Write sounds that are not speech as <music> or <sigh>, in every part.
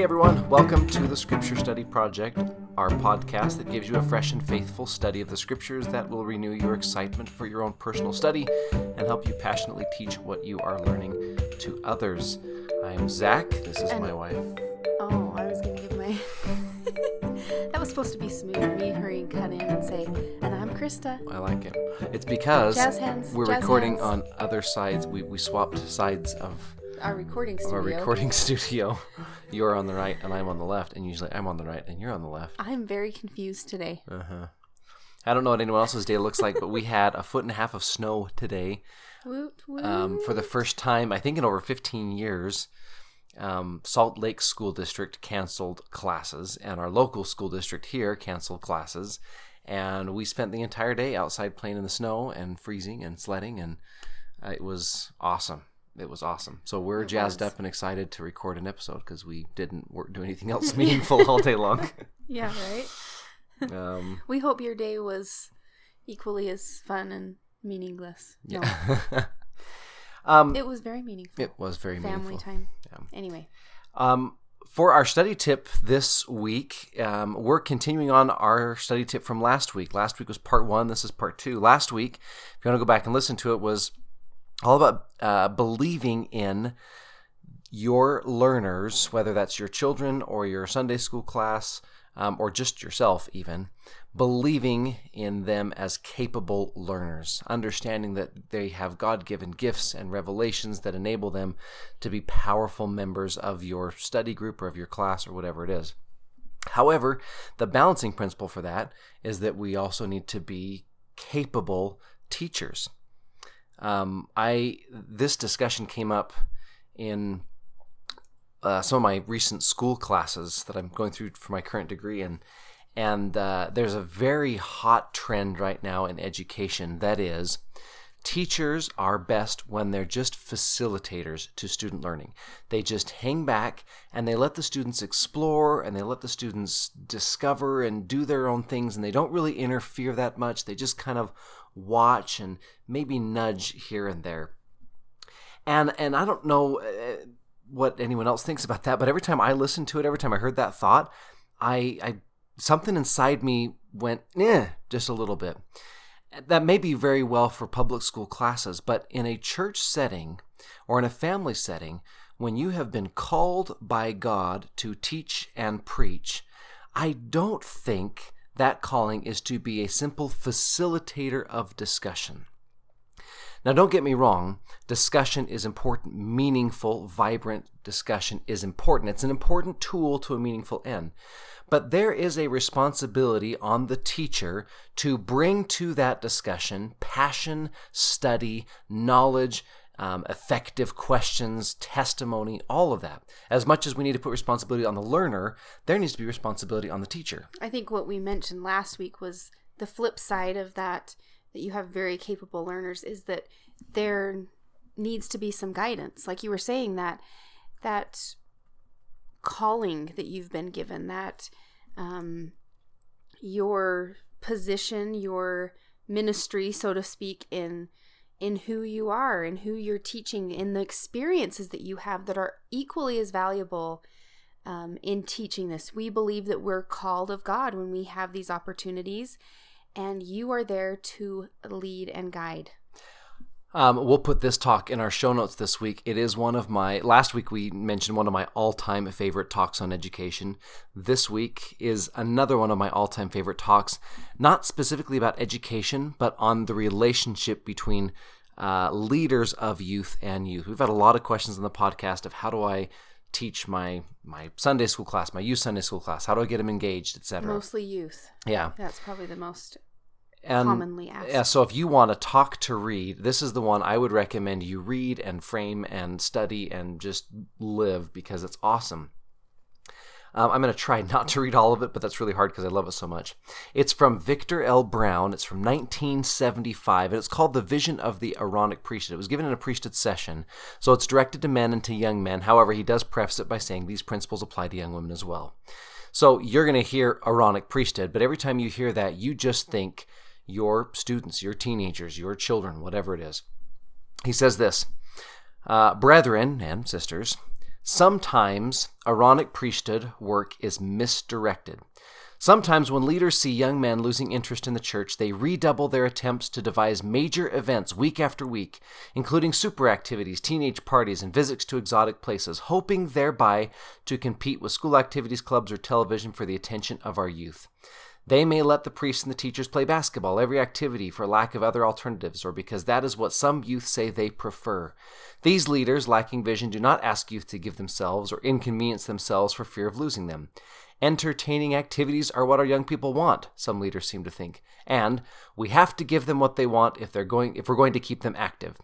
Hey everyone, welcome to the Scripture Study Project, our podcast that gives you a fresh and faithful study of the Scriptures that will renew your excitement for your own personal study and help you passionately teach what you are learning to others. I'm Zach, this is And- my wife. Oh, I was gonna give my. <laughs> that was supposed to be smooth. Me hurry and cut in and say, and I'm Krista. I like it. It's because hands, we're recording hands. on other sides. We, we swapped sides of Our recording studio. our recording <laughs> studio. You're on the right and I'm on the left, and usually I'm on the right and you're on the left. I'm very confused today. Uh-huh. I don't know what anyone else's day looks like, but we had a foot and a half of snow today. Woot, woot. um, for the first time, I think in over 15 years, um, Salt Lake School District canceled classes, and our local school district here canceled classes. And we spent the entire day outside playing in the snow and freezing and sledding, and uh, it was awesome. It was awesome. So we're It jazzed was. up and excited to record an episode because we didn't work, do anything <laughs> else meaningful all day long. <laughs> yeah, right. <laughs> Um, We hope your day was equally as fun and meaningless. No, yeah. um, it was very meaningful. it was very Family meaningful. time. Yeah. Anyway, Um, for our study tip this week, um, we're continuing on our study tip from last week. Last week was part one. This is part two. Last week, if you want to go back and listen to it, was all about uh, believing in your learners, whether that's your children or your Sunday school class um, or just yourself, even, believing in them as capable learners, understanding that they have God given gifts and revelations that enable them to be powerful members of your study group or of your class or whatever it is. However, the balancing principle for that is that we also need to be capable teachers. Um, I this discussion came up in uh, some of my recent school classes that I'm going through for my current degree, and and uh, there's a very hot trend right now in education that is teachers are best when they're just facilitators to student learning. They just hang back and they let the students explore and they let the students discover and do their own things and they don't really interfere that much. They just kind of watch and maybe nudge here and there. And and I don't know uh, what anyone else thinks about that, but every time I listened to it, every time I heard that thought, I, I something inside me went eh, just a little bit. That may be very well for public school classes, but in a church setting or in a family setting, when you have been called by God to teach and preach, I don't think that calling is to be a simple facilitator of discussion. Now, don't get me wrong, discussion is important. Meaningful, vibrant discussion is important. It's an important tool to a meaningful end. But there is a responsibility on the teacher to bring to that discussion passion, study, knowledge, um, effective questions, testimony, all of that. As much as we need to put responsibility on the learner, there needs to be responsibility on the teacher. I think what we mentioned last week was the flip side of that that you have very capable learners is that there needs to be some guidance like you were saying that that calling that you've been given that um, your position your ministry so to speak in in who you are and who you're teaching in the experiences that you have that are equally as valuable um, in teaching this. We believe that we're called of God when we have these opportunities, and you are there to lead and guide. Um, we'll put this talk in our show notes this week. It is one of my, last week we mentioned one of my all time favorite talks on education. This week is another one of my all time favorite talks, not specifically about education, but on the relationship between uh, leaders of youth and youth. We've had a lot of questions on the podcast of how do I teach my my Sunday school class, my youth Sunday school class, how do I get them engaged, etc. Mostly youth. Yeah. That's probably the most And commonly asked. yeah, so if you want to talk to read, this is the one I would recommend you read and frame and study and just live because it's awesome. Um, I'm going to try <laughs> not to read all of it, but that's really hard because I love it so much. It's from Victor L. Brown. It's from 1975, and it's called The Vision of the Aaronic Priesthood. It was given in a priesthood session, so it's directed to men and to young men. However, he does preface it by saying these principles apply to young women as well. So you're going to hear Aaronic priesthood, but every time you hear that, you just think your students, your teenagers, your children, whatever it is. He says this uh, Brethren and sisters, Sometimes Aaronic priesthood work is misdirected. Sometimes, when leaders see young men losing interest in the church, they redouble their attempts to devise major events week after week, including super activities, teenage parties, and visits to exotic places, hoping thereby to compete with school activities, clubs, or television for the attention of our youth. They may let the priests and the teachers play basketball every activity for lack of other alternatives or because that is what some youth say they prefer. These leaders, lacking vision, do not ask youth to give themselves or inconvenience themselves for fear of losing them. Entertaining activities are what our young people want, some leaders seem to think, and we have to give them what they want if they're going if we're going to keep them active.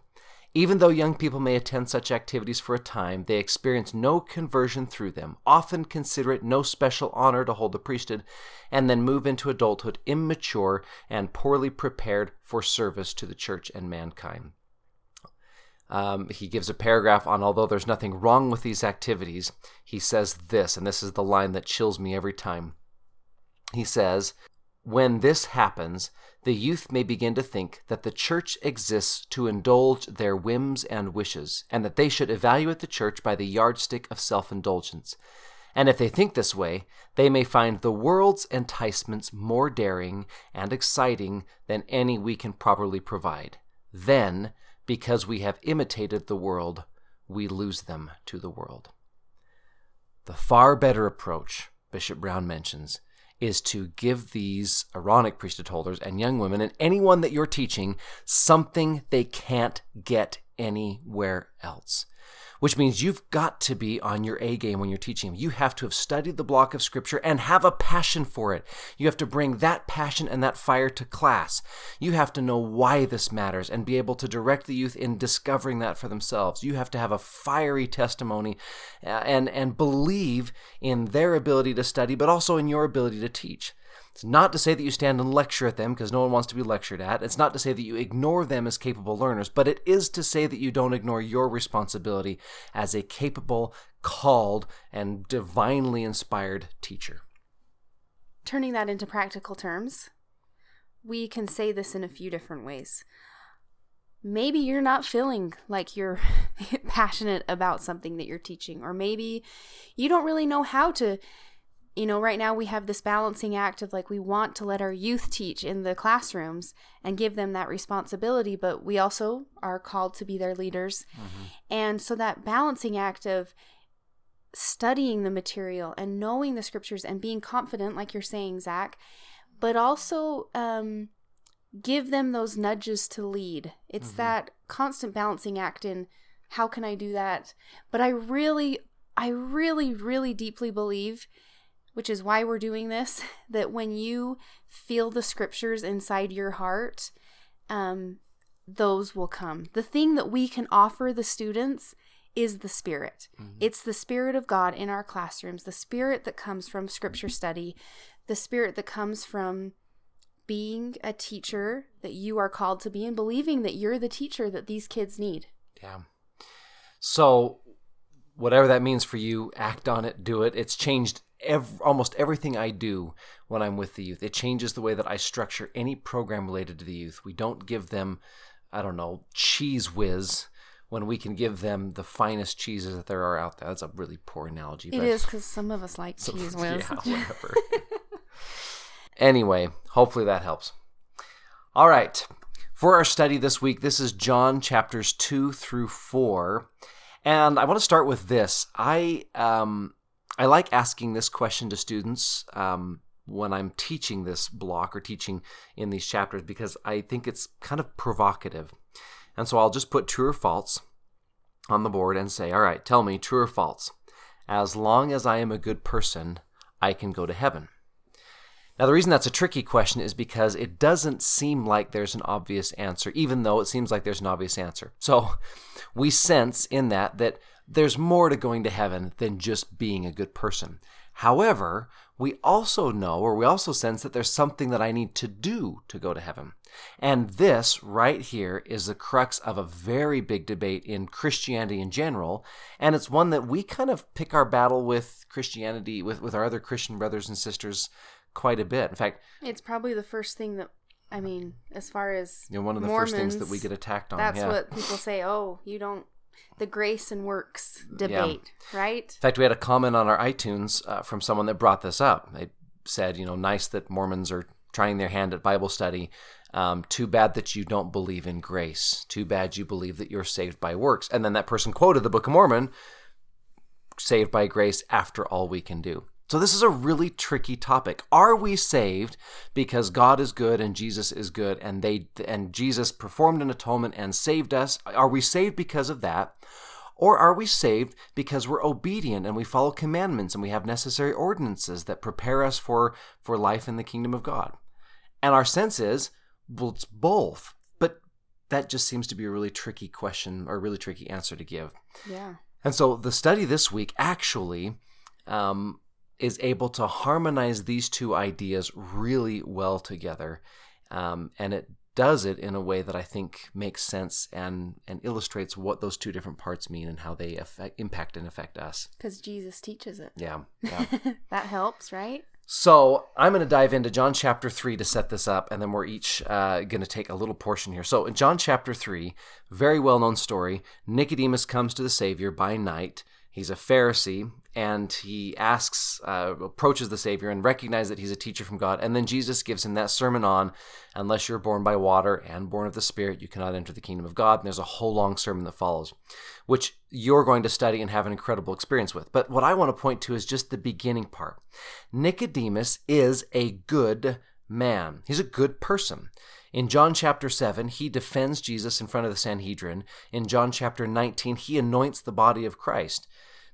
Even though young people may attend such activities for a time, they experience no conversion through them, often consider it no special honor to hold the priesthood, and then move into adulthood immature and poorly prepared for service to the church and mankind. Um, he gives a paragraph on although there's nothing wrong with these activities, he says this, and this is the line that chills me every time. He says, When this happens, the youth may begin to think that the church exists to indulge their whims and wishes, and that they should evaluate the church by the yardstick of self indulgence. And if they think this way, they may find the world's enticements more daring and exciting than any we can properly provide. Then, because we have imitated the world, we lose them to the world. The far better approach, Bishop Brown mentions, is to give these Aaronic priesthood holders and young women and anyone that you're teaching something they can't get anywhere else which means you've got to be on your A game when you're teaching them. You have to have studied the block of scripture and have a passion for it. You have to bring that passion and that fire to class. You have to know why this matters and be able to direct the youth in discovering that for themselves. You have to have a fiery testimony uh, and and believe in their ability to study but also in your ability to teach. It's not to say that you stand and lecture at them because no one wants to be lectured at. It's not to say that you ignore them as capable learners, but it is to say that you don't ignore your responsibility as a capable, called, and divinely inspired teacher. Turning that into practical terms, we can say this in a few different ways. Maybe you're not feeling like you're <laughs> passionate about something that you're teaching, or maybe you don't really know how to you know, right now we have this balancing act of like we want to let our youth teach in the classrooms and give them that responsibility, but we also are called to be their leaders. Mm-hmm. And so that balancing act of studying the material and knowing the scriptures and being confident, like you're saying, Zach, but also um, give them those nudges to lead. It's mm-hmm. that constant balancing act in how can I do that? But I really, I really, really deeply believe which is why we're doing this, <laughs> that when you feel the scriptures inside your heart, um, those will come. The thing that we can offer the students is the Spirit. Mm-hmm. It's the Spirit of God in our classrooms, the Spirit that comes from scripture study, the Spirit that comes from being a teacher that you are called to be and believing that you're the teacher that these kids need. Yeah. So, whatever that means for you, act on it, do it. It's changed Every, almost everything I do when I'm with the youth. It changes the way that I structure any program related to the youth. We don't give them, I don't know, Cheez Whiz when we can give them the finest cheeses that there are out there. That's a really poor analogy. It is because some of us like <laughs> so, Cheez Whiz. Yeah, <laughs> whatever. anyway, hopefully that helps. All right. For our study this week, this is John chapters 2 through 4. And I want to start with this. I um, I like asking this question to students um, when I'm teaching this block or teaching in these chapters because I think it's kind of provocative. And so I'll just put true or false on the board and say, all right, tell me true or false. As long as I am a good person, I can go to heaven. Now, the reason that's a tricky question is because it doesn't seem like there's an obvious answer, even though it seems like there's an obvious answer. So we sense in that that there's more to going to heaven than just being a good person. However, we also know or we also sense that there's something that I need to do to go to heaven. And this right here is the crux of a very big debate in Christianity in general. And it's one that we kind of pick our battle with Christianity, with, with our other Christian brothers and sisters quite a bit. In fact, it's probably the first thing that I mean, as far as you know, one of the Mormons, first things that we get attacked on. That's yeah. what people say. Oh, you don't the grace and works debate, right? In fact, we had a comment on our iTunes uh, from someone that brought this up. They said, you know, nice that Mormons are trying their hand at Bible study. Um, too bad that you don't believe in grace. Too bad you believe that you're saved by works. And then that person quoted the Book of Mormon, saved by grace after all we can do. So this is a really tricky topic. Are we saved because God is good and Jesus is good and they and Jesus performed an atonement and saved us? Are we saved because of that? Or are we saved because we're obedient and we follow commandments and we have necessary ordinances that prepare us for, for life in the kingdom of God? And our sense is, well, it's both. But that just seems to be a really tricky question or a really tricky answer to give. Yeah. And so the study this week actually um, is able to harmonize these two ideas really well together. Um, and it does it in a way that I think makes sense and, and illustrates what those two different parts mean and how they affect, impact and affect us. Because Jesus teaches it. Yeah. <laughs> yeah. that helps, right? So I'm going to dive into John chapter 3 to set this up, and then we're each uh, going to take a little portion here. So in John chapter 3, very well known story, Nicodemus comes to the Savior by night. He's a Pharisee, and he asks, uh, approaches the Savior and recognizes that he's a teacher from God. And then Jesus gives him that sermon on, unless you're born by water and born of the Spirit, you cannot enter the kingdom of God. And there's a whole long sermon that follows, which you're going to study and have an incredible experience with. But what I want to point to is just the beginning part. Nicodemus is a good man, he's a good person. In John chapter 7, he defends Jesus in front of the Sanhedrin. In John chapter 19, he anoints the body of Christ.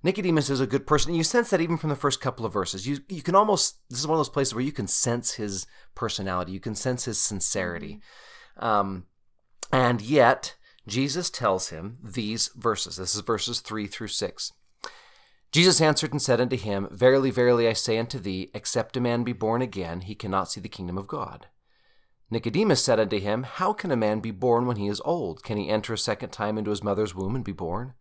Nicodemus is a good person. You sense that even from the first couple of verses. You you can almost this is one of those places where you can sense his personality. You can sense his sincerity. Um, and yet Jesus tells him these verses. This is verses three through six. Jesus answered and said unto him, Verily, verily, I say unto thee, except a man be born again, he cannot see the kingdom of God. Nicodemus said unto him, How can a man be born when he is old? Can he enter a second time into his mother's womb and be born?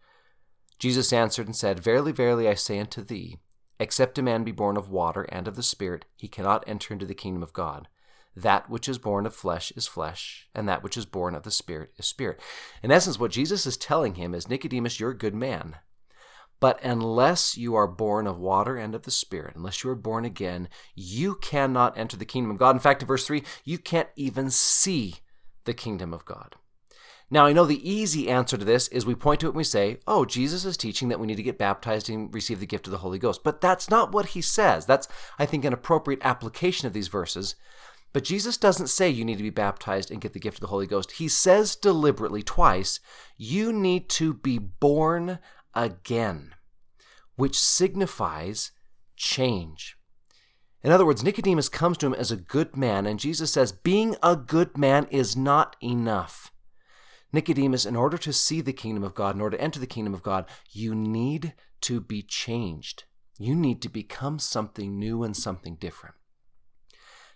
Jesus answered and said, Verily, verily, I say unto thee, except a man be born of water and of the Spirit, he cannot enter into the kingdom of God. That which is born of flesh is flesh, and that which is born of the Spirit is spirit. In essence, what Jesus is telling him is Nicodemus, you're a good man. But unless you are born of water and of the Spirit, unless you are born again, you cannot enter the kingdom of God. In fact, in verse 3, you can't even see the kingdom of God. Now, I know the easy answer to this is we point to it and we say, oh, Jesus is teaching that we need to get baptized and receive the gift of the Holy Ghost. But that's not what he says. That's, I think, an appropriate application of these verses. But Jesus doesn't say you need to be baptized and get the gift of the Holy Ghost. He says deliberately twice, you need to be born again, which signifies change. In other words, Nicodemus comes to him as a good man, and Jesus says, being a good man is not enough. Nicodemus, in order to see the kingdom of God, in order to enter the kingdom of God, you need to be changed. You need to become something new and something different.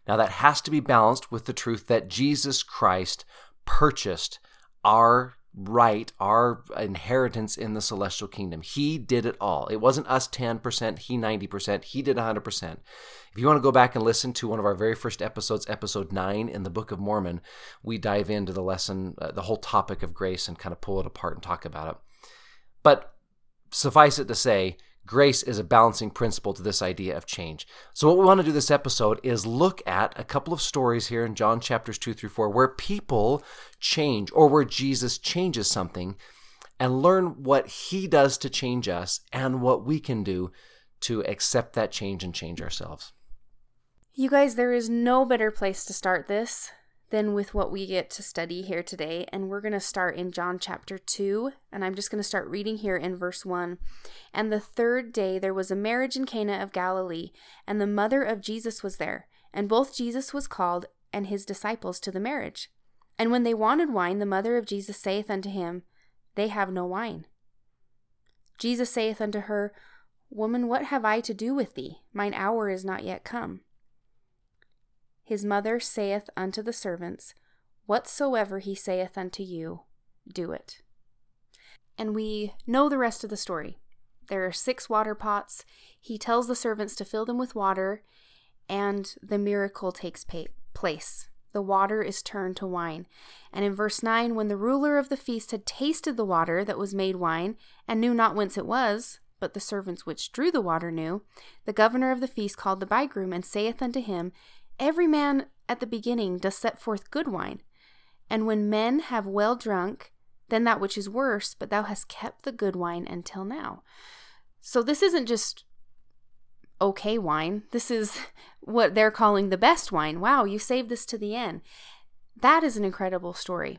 Now, that has to be balanced with the truth that Jesus Christ purchased our right, our inheritance in the celestial kingdom. He did it all. It wasn't us 10%, he 90%, he did 100%. If you want to go back and listen to one of our very first episodes, episode 9 in the Book of Mormon, we dive into the lesson, uh, the whole topic of grace and kind of pull it apart and talk about it. But suffice it to say, grace is a balancing principle to this idea of change. So, what we want to do this episode is look at a couple of stories here in John chapters 2 through 4 where people change or where Jesus changes something and learn what he does to change us and what we can do to accept that change and change ourselves. You guys, there is no better place to start this than with what we get to study here today. And we're going to start in John chapter 2. And I'm just going to start reading here in verse 1. And the third day there was a marriage in Cana of Galilee, and the mother of Jesus was there. And both Jesus was called and his disciples to the marriage. And when they wanted wine, the mother of Jesus saith unto him, They have no wine. Jesus saith unto her, Woman, what have I to do with thee? Mine hour is not yet come. His mother saith unto the servants, Whatsoever he saith unto you, do it. And we know the rest of the story. There are six water pots. He tells the servants to fill them with water, and the miracle takes pa- place. the water is turned to wine. And in verse 9, when the ruler of the feast had tasted the water that was made wine, and knew not whence it was, but the servants which drew the water knew, the governor of the feast called the bridegroom, and saith unto him, Every man at the beginning does set forth good wine. And when men have well drunk, then that which is worse, but thou hast kept the good wine until now. So this isn't just okay wine. This is <laughs> what they're calling the best wine. Wow, you saved this to the end. That is an incredible story.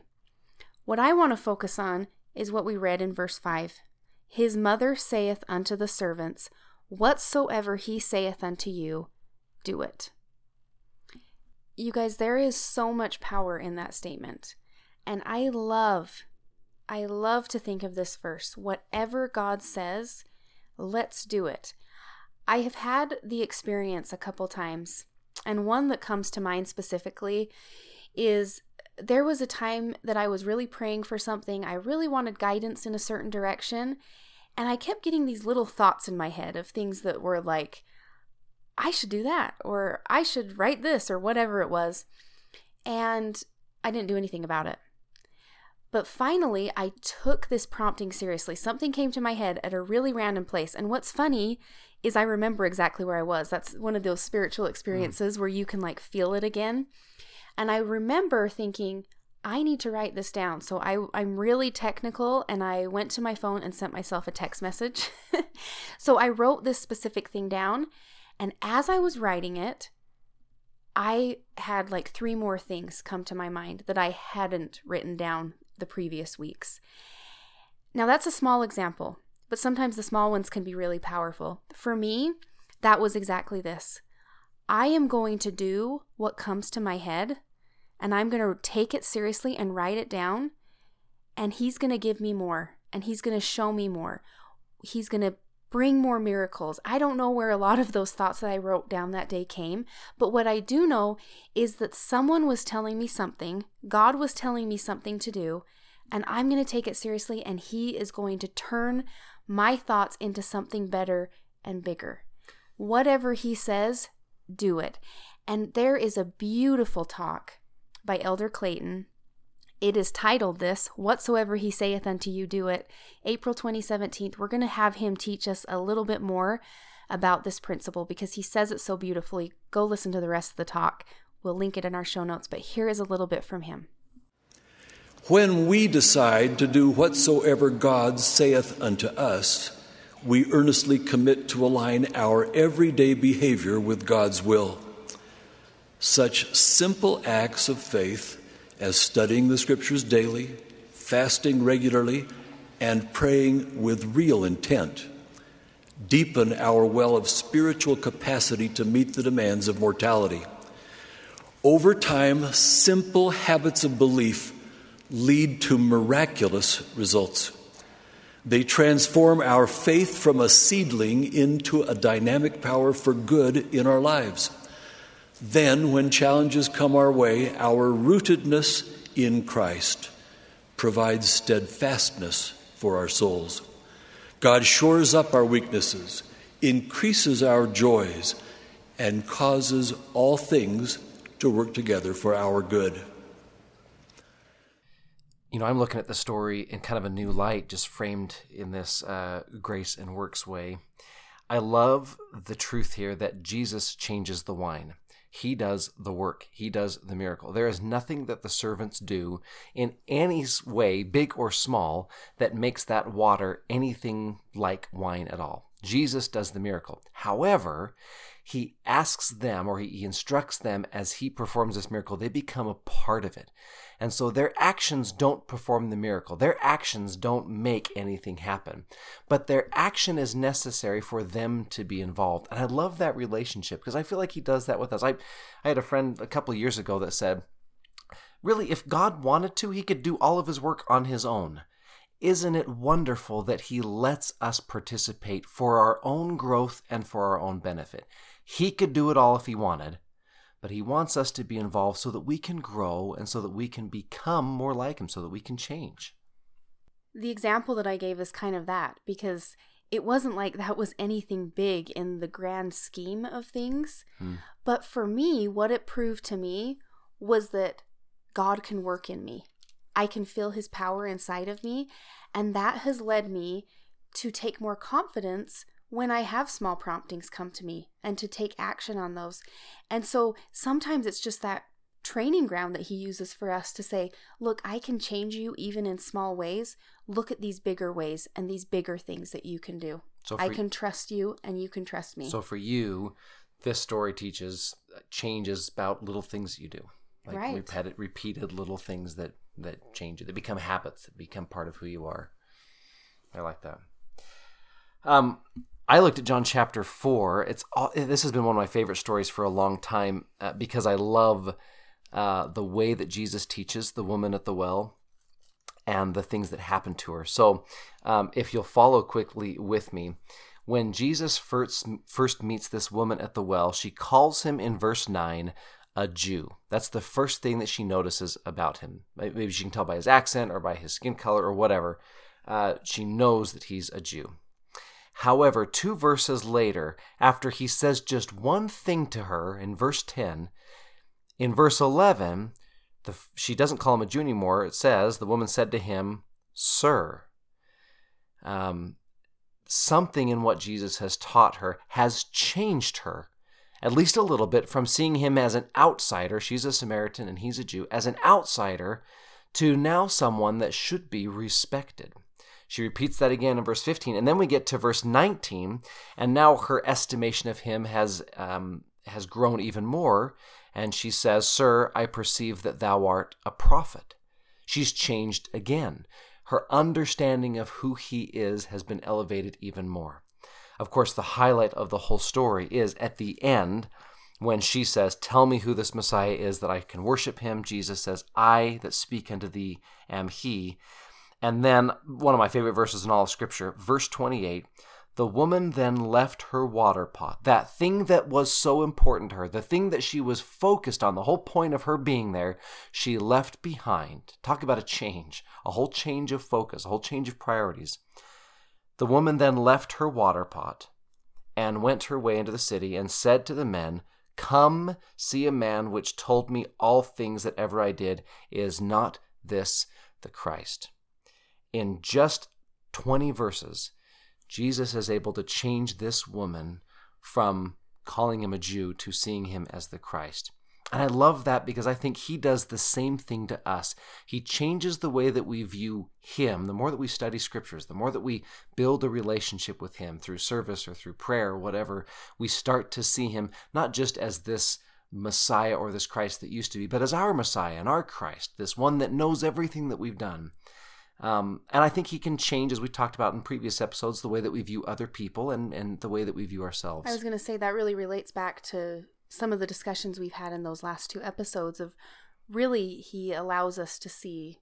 What I want to focus on is what we read in verse 5. His mother saith unto the servants, Whatsoever he saith unto you, do it. You guys, there is so much power in that statement. And I love, I love to think of this verse. Whatever God says, let's do it. I have had the experience a couple times, and one that comes to mind specifically is there was a time that I was really praying for something. I really wanted guidance in a certain direction, and I kept getting these little thoughts in my head of things that were like, I should do that, or I should write this, or whatever it was. And I didn't do anything about it. But finally, I took this prompting seriously. Something came to my head at a really random place. And what's funny is I remember exactly where I was. That's one of those spiritual mm. experiences mm. where you can like feel it again. And I remember thinking, I need to write this down. So I, I'm really technical and I went to my phone and sent myself a text message. <laughs> so I wrote this specific thing down. And as I was writing it, I had like three more things come to my mind that I hadn't written down the previous weeks. Now, that's a small example, but sometimes the small ones can be really powerful. For me, that was exactly this I am going to do what comes to my head, and I'm going to take it seriously and write it down, and He's going to give me more, and He's going to show me more. He's going to bring more miracles. I don't know where a lot of those thoughts that I wrote down that day came, but what I do know is that someone was telling me something, God was telling me something to do, and I'm going to take it seriously, and He is going to turn my thoughts into something better and bigger. Whatever He says, do it. And there is a beautiful talk by Elder Clayton it is titled this, Whatsoever He Saith Unto You, Do It. April 2017, we're going to have him teach us a little bit more about this principle because he says it so beautifully. Go listen to the rest of the talk. We'll link it in our show notes, but here is a little bit from him. When we decide to do whatsoever God saith unto us, we earnestly commit to align our everyday behavior with God's will. Such simple acts of faith as studying the scriptures daily, fasting regularly, and praying with real intent. Deepen our well of spiritual capacity to meet the demands of mortality. Over time, simple habits of belief lead to miraculous results. They transform our faith from a seedling into a dynamic power for good in our lives. Then, when challenges come our way, our rootedness in Christ provides steadfastness for our souls. God shores up our weaknesses, increases our joys, and causes all things to work together for our good. You know, I'm looking at the story in kind of a new light, just framed in this uh, grace and works way. I love the truth here that Jesus changes the wine. He does the work. He does the miracle. There is nothing that the servants do in any way, big or small, that makes that water anything like wine at all. Jesus does the miracle. However, he asks them or he instructs them as he performs this miracle, they become a part of it. And so their actions don't perform the miracle. Their actions don't make anything happen. But their action is necessary for them to be involved. And I love that relationship because I feel like he does that with us. I, I had a friend a couple years ago that said, really, if God wanted to, he could do all of his work on his own. Isn't it wonderful that he lets us participate for our own growth and for our own benefit? He could do it all if he wanted, but He wants us to be involved so that we can grow and so that we can become more like Him, so that we can change. The example that I gave is kind of that because it wasn't like that was anything big in the grand scheme of things. Hmm. But for me, what it proved to me was that God can work in me. I can feel his power inside of me. And that has led me to take more confidence when I have small promptings come to me and to take action on those. And so sometimes it's just that training ground that he uses for us to say, look, I can change you even in small ways. Look at these bigger ways and these bigger things that you can do. So I can trust you and you can trust me. So for you, this story teaches uh, changes about little things that you do. Like right. repeated, repeated little things that that change you. They become habits. That become part of who you are. I like that. Um, I looked at John chapter four. It's all, this has been one of my favorite stories for a long time uh, because I love uh, the way that Jesus teaches the woman at the well and the things that happen to her. So, um, if you'll follow quickly with me, when Jesus first first meets this woman at the well, she calls him in verse nine a Jew. That's the first thing that she notices about him. Maybe she can tell by his accent or by his skin color or whatever. Uh, she knows that he's a Jew. However, two verses later, after he says just one thing to her in verse 10, in verse 11, the, she doesn't call him a Jew anymore. It says, The woman said to him, Sir. Um, something in what Jesus has taught her has changed her, at least a little bit, from seeing him as an outsider. She's a Samaritan and he's a Jew, as an outsider to now someone that should be respected. She repeats that again in verse 15. And then we get to verse 19, and now her estimation of him has, um, has grown even more. And she says, Sir, I perceive that thou art a prophet. She's changed again. Her understanding of who he is has been elevated even more. Of course, the highlight of the whole story is at the end when she says, Tell me who this Messiah is that I can worship him. Jesus says, I that speak unto thee am he. And then one of my favorite verses in all of Scripture, verse 28 the woman then left her water pot, that thing that was so important to her, the thing that she was focused on, the whole point of her being there, she left behind. Talk about a change, a whole change of focus, a whole change of priorities. The woman then left her water pot and went her way into the city and said to the men, Come see a man which told me all things that ever I did. Is not this the Christ? In just 20 verses, Jesus is able to change this woman from calling him a Jew to seeing him as the Christ. And I love that because I think he does the same thing to us. He changes the way that we view him. The more that we study scriptures, the more that we build a relationship with him through service or through prayer or whatever, we start to see him not just as this Messiah or this Christ that used to be, but as our Messiah and our Christ, this one that knows everything that we've done. Um, and I think he can change, as we talked about in previous episodes, the way that we view other people and, and the way that we view ourselves. I was going to say that really relates back to some of the discussions we've had in those last two episodes of really he allows us to see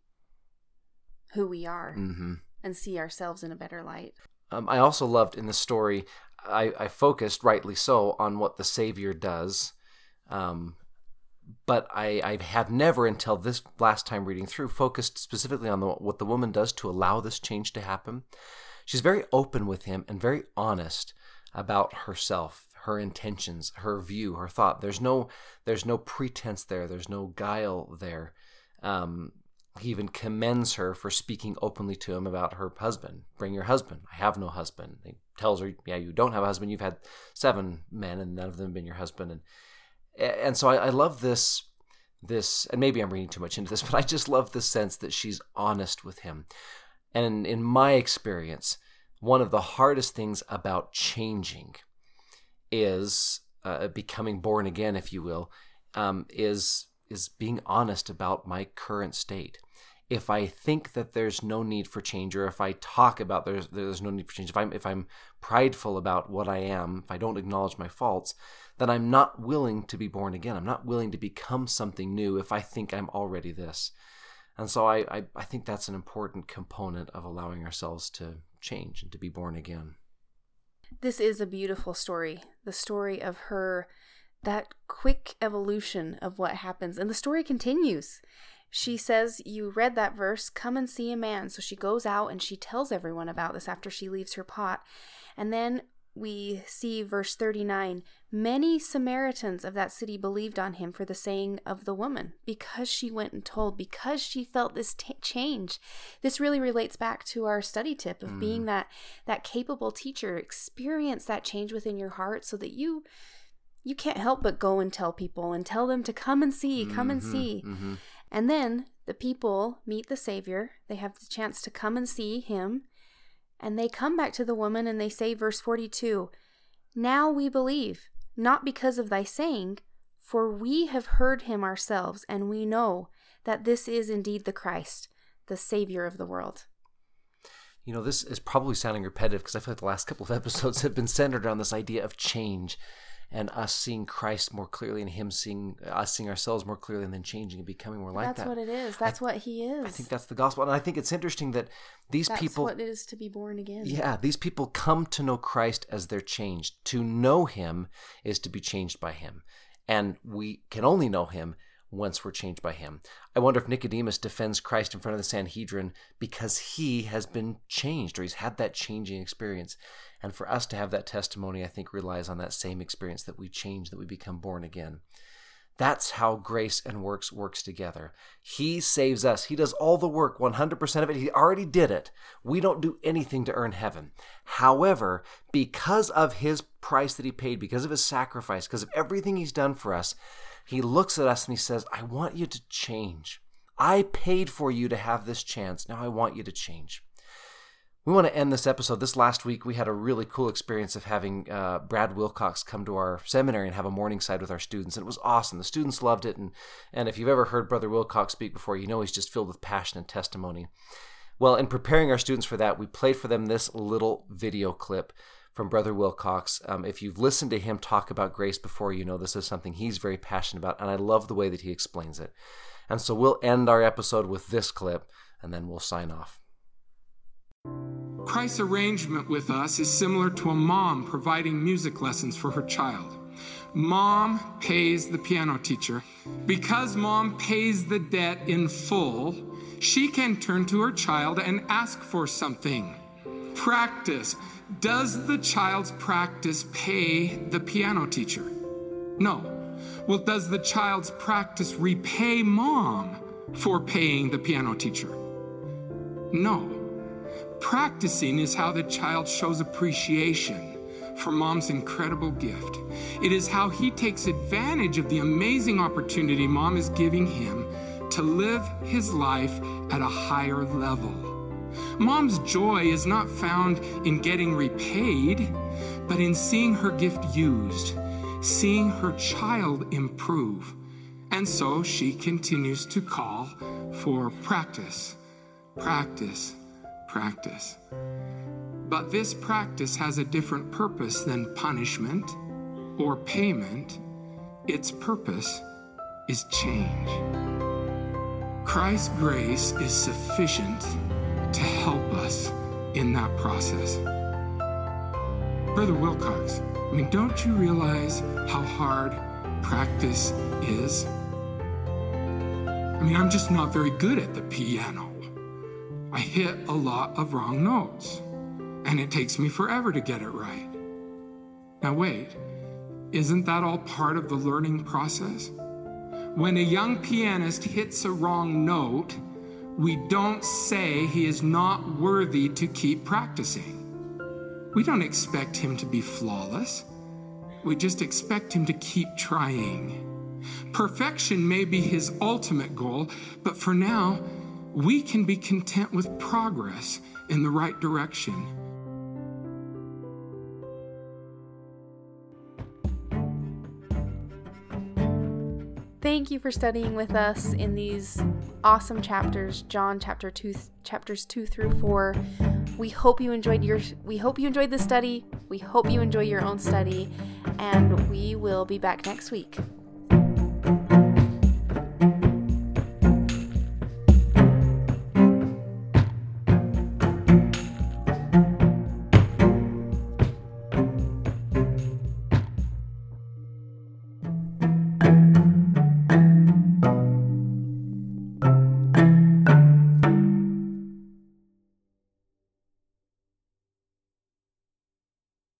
who we are mm-hmm. and see ourselves in a better light. Um, I also loved in the story, I, I, focused, rightly so, on what the Savior does. Um, but I, I have never until this last time reading through focused specifically on the, what the woman does to allow this change to happen. She's very open with him and very honest about herself, her intentions, her view, her thought. There's no there's no pretense there. There's no guile there. Um, he even commends her for speaking openly to him about her husband. Bring your husband. I have no husband. He tells her, "Yeah, you don't have a husband. You've had seven men, and none of them have been your husband." And and so I, I love this this and maybe i'm reading too much into this <laughs> but i just love the sense that she's honest with him. And in my experience one of the hardest things about changing is uh, becoming born again if you will um, is is being honest about my current state if I think that there's no need for change, or if I talk about there's there's no need for change, if I'm if I'm prideful about what I am, if I don't acknowledge my faults, then I'm not willing to be born again. I'm not willing to become something new if I think I'm already this. And so I, I, I think that's an important component of allowing ourselves to change and to be born again. This is a beautiful story. The story of her, that quick evolution of what happens. And the story continues she says, You read that verse, come and see a man. So she goes out and she tells everyone about this after she leaves her pot. And then we see verse 39 many Samaritans of that city believed on him for the saying of the woman because she went and told, because she felt this t- change. This really relates back to our study tip of mm. being that that capable teacher. Experience that change within your heart so that you you can't help but go and tell people and tell them to come and see, come mm-hmm, and see. Mm-hmm. And then the people meet the Savior. They have the chance to come and see him. And they come back to the woman and they say, verse 42 Now we believe, not because of thy saying, for we have heard him ourselves, and we know that this is indeed the Christ, the Savior of the world. You know, this is probably sounding repetitive because I feel like the last couple of <laughs> episodes have been centered around this idea of change and us seeing Christ more clearly and Him seeing us seeing ourselves more clearly and then changing and becoming more like that's that. That's what it is. That's I, what He is. I think that's the gospel, and I think it's interesting that these that's people. what it is to be born again. Yeah, these people come to know Christ as they're changed. To know Him is to be changed by Him, and we can only know Him once we're changed by him. I wonder if Nicodemus defends Christ in front of the Sanhedrin because he has been changed or he's had that changing experience. And for us to have that testimony, I think relies on that same experience that we change, that we become born again. That's how grace and works works together. He saves us. He does all the work, 100% of it. He already did it. We don't do anything to earn heaven. However, because of his price that he paid, because of his sacrifice, because of everything he's done for us, he looks at us and he says, "I want you to change. I paid for you to have this chance. Now I want you to change." We want to end this episode. This last week, we had a really cool experience of having uh, Brad Wilcox come to our seminary and have a Morningside with our students. And it was awesome. The students loved it. And, and if you've ever heard Brother Wilcox speak before, you know he's just filled with passion and testimony. Well, in preparing our students for that, we played for them this little video clip from Brother Wilcox. Um, if you've listened to him talk about grace before, you know this is something he's very passionate about. And I love the way that he explains it. And so we'll end our episode with this clip, and then we'll sign off. Christ's arrangement with us is similar to a mom providing music lessons for her child. Mom pays the piano teacher. Because mom pays the debt in full, she can turn to her child and ask for something. Practice. Does the child's practice pay the piano teacher? No. Well, does the child's practice repay mom for paying the piano teacher? No. Practicing is how the child shows appreciation for mom's incredible gift. It is how he takes advantage of the amazing opportunity mom is giving him to live his life at a higher level. Mom's joy is not found in getting repaid, but in seeing her gift used, seeing her child improve. And so she continues to call for practice, practice, practice. But this practice has a different purpose than punishment or payment. Its purpose is change. Christ's grace is sufficient to help us in that process. Brother Wilcox, I mean, don't you realize how hard practice is? I mean, I'm just not very good at the piano. I hit a lot of wrong notes, and it takes me forever to get it right. Now, wait, isn't that all part of the learning process? When a young pianist hits a wrong note, we don't say he is not worthy to keep practicing. We don't expect him to be flawless. We just expect him to keep trying. Perfection may be his ultimate goal, but for now, we can be content with progress in the right direction. Thank you for studying with us in these awesome chapters, John chapter 2 chapters 2 through 4. We hope you enjoyed your we hope you enjoyed the study. We hope you enjoy your own study and we will be back next week.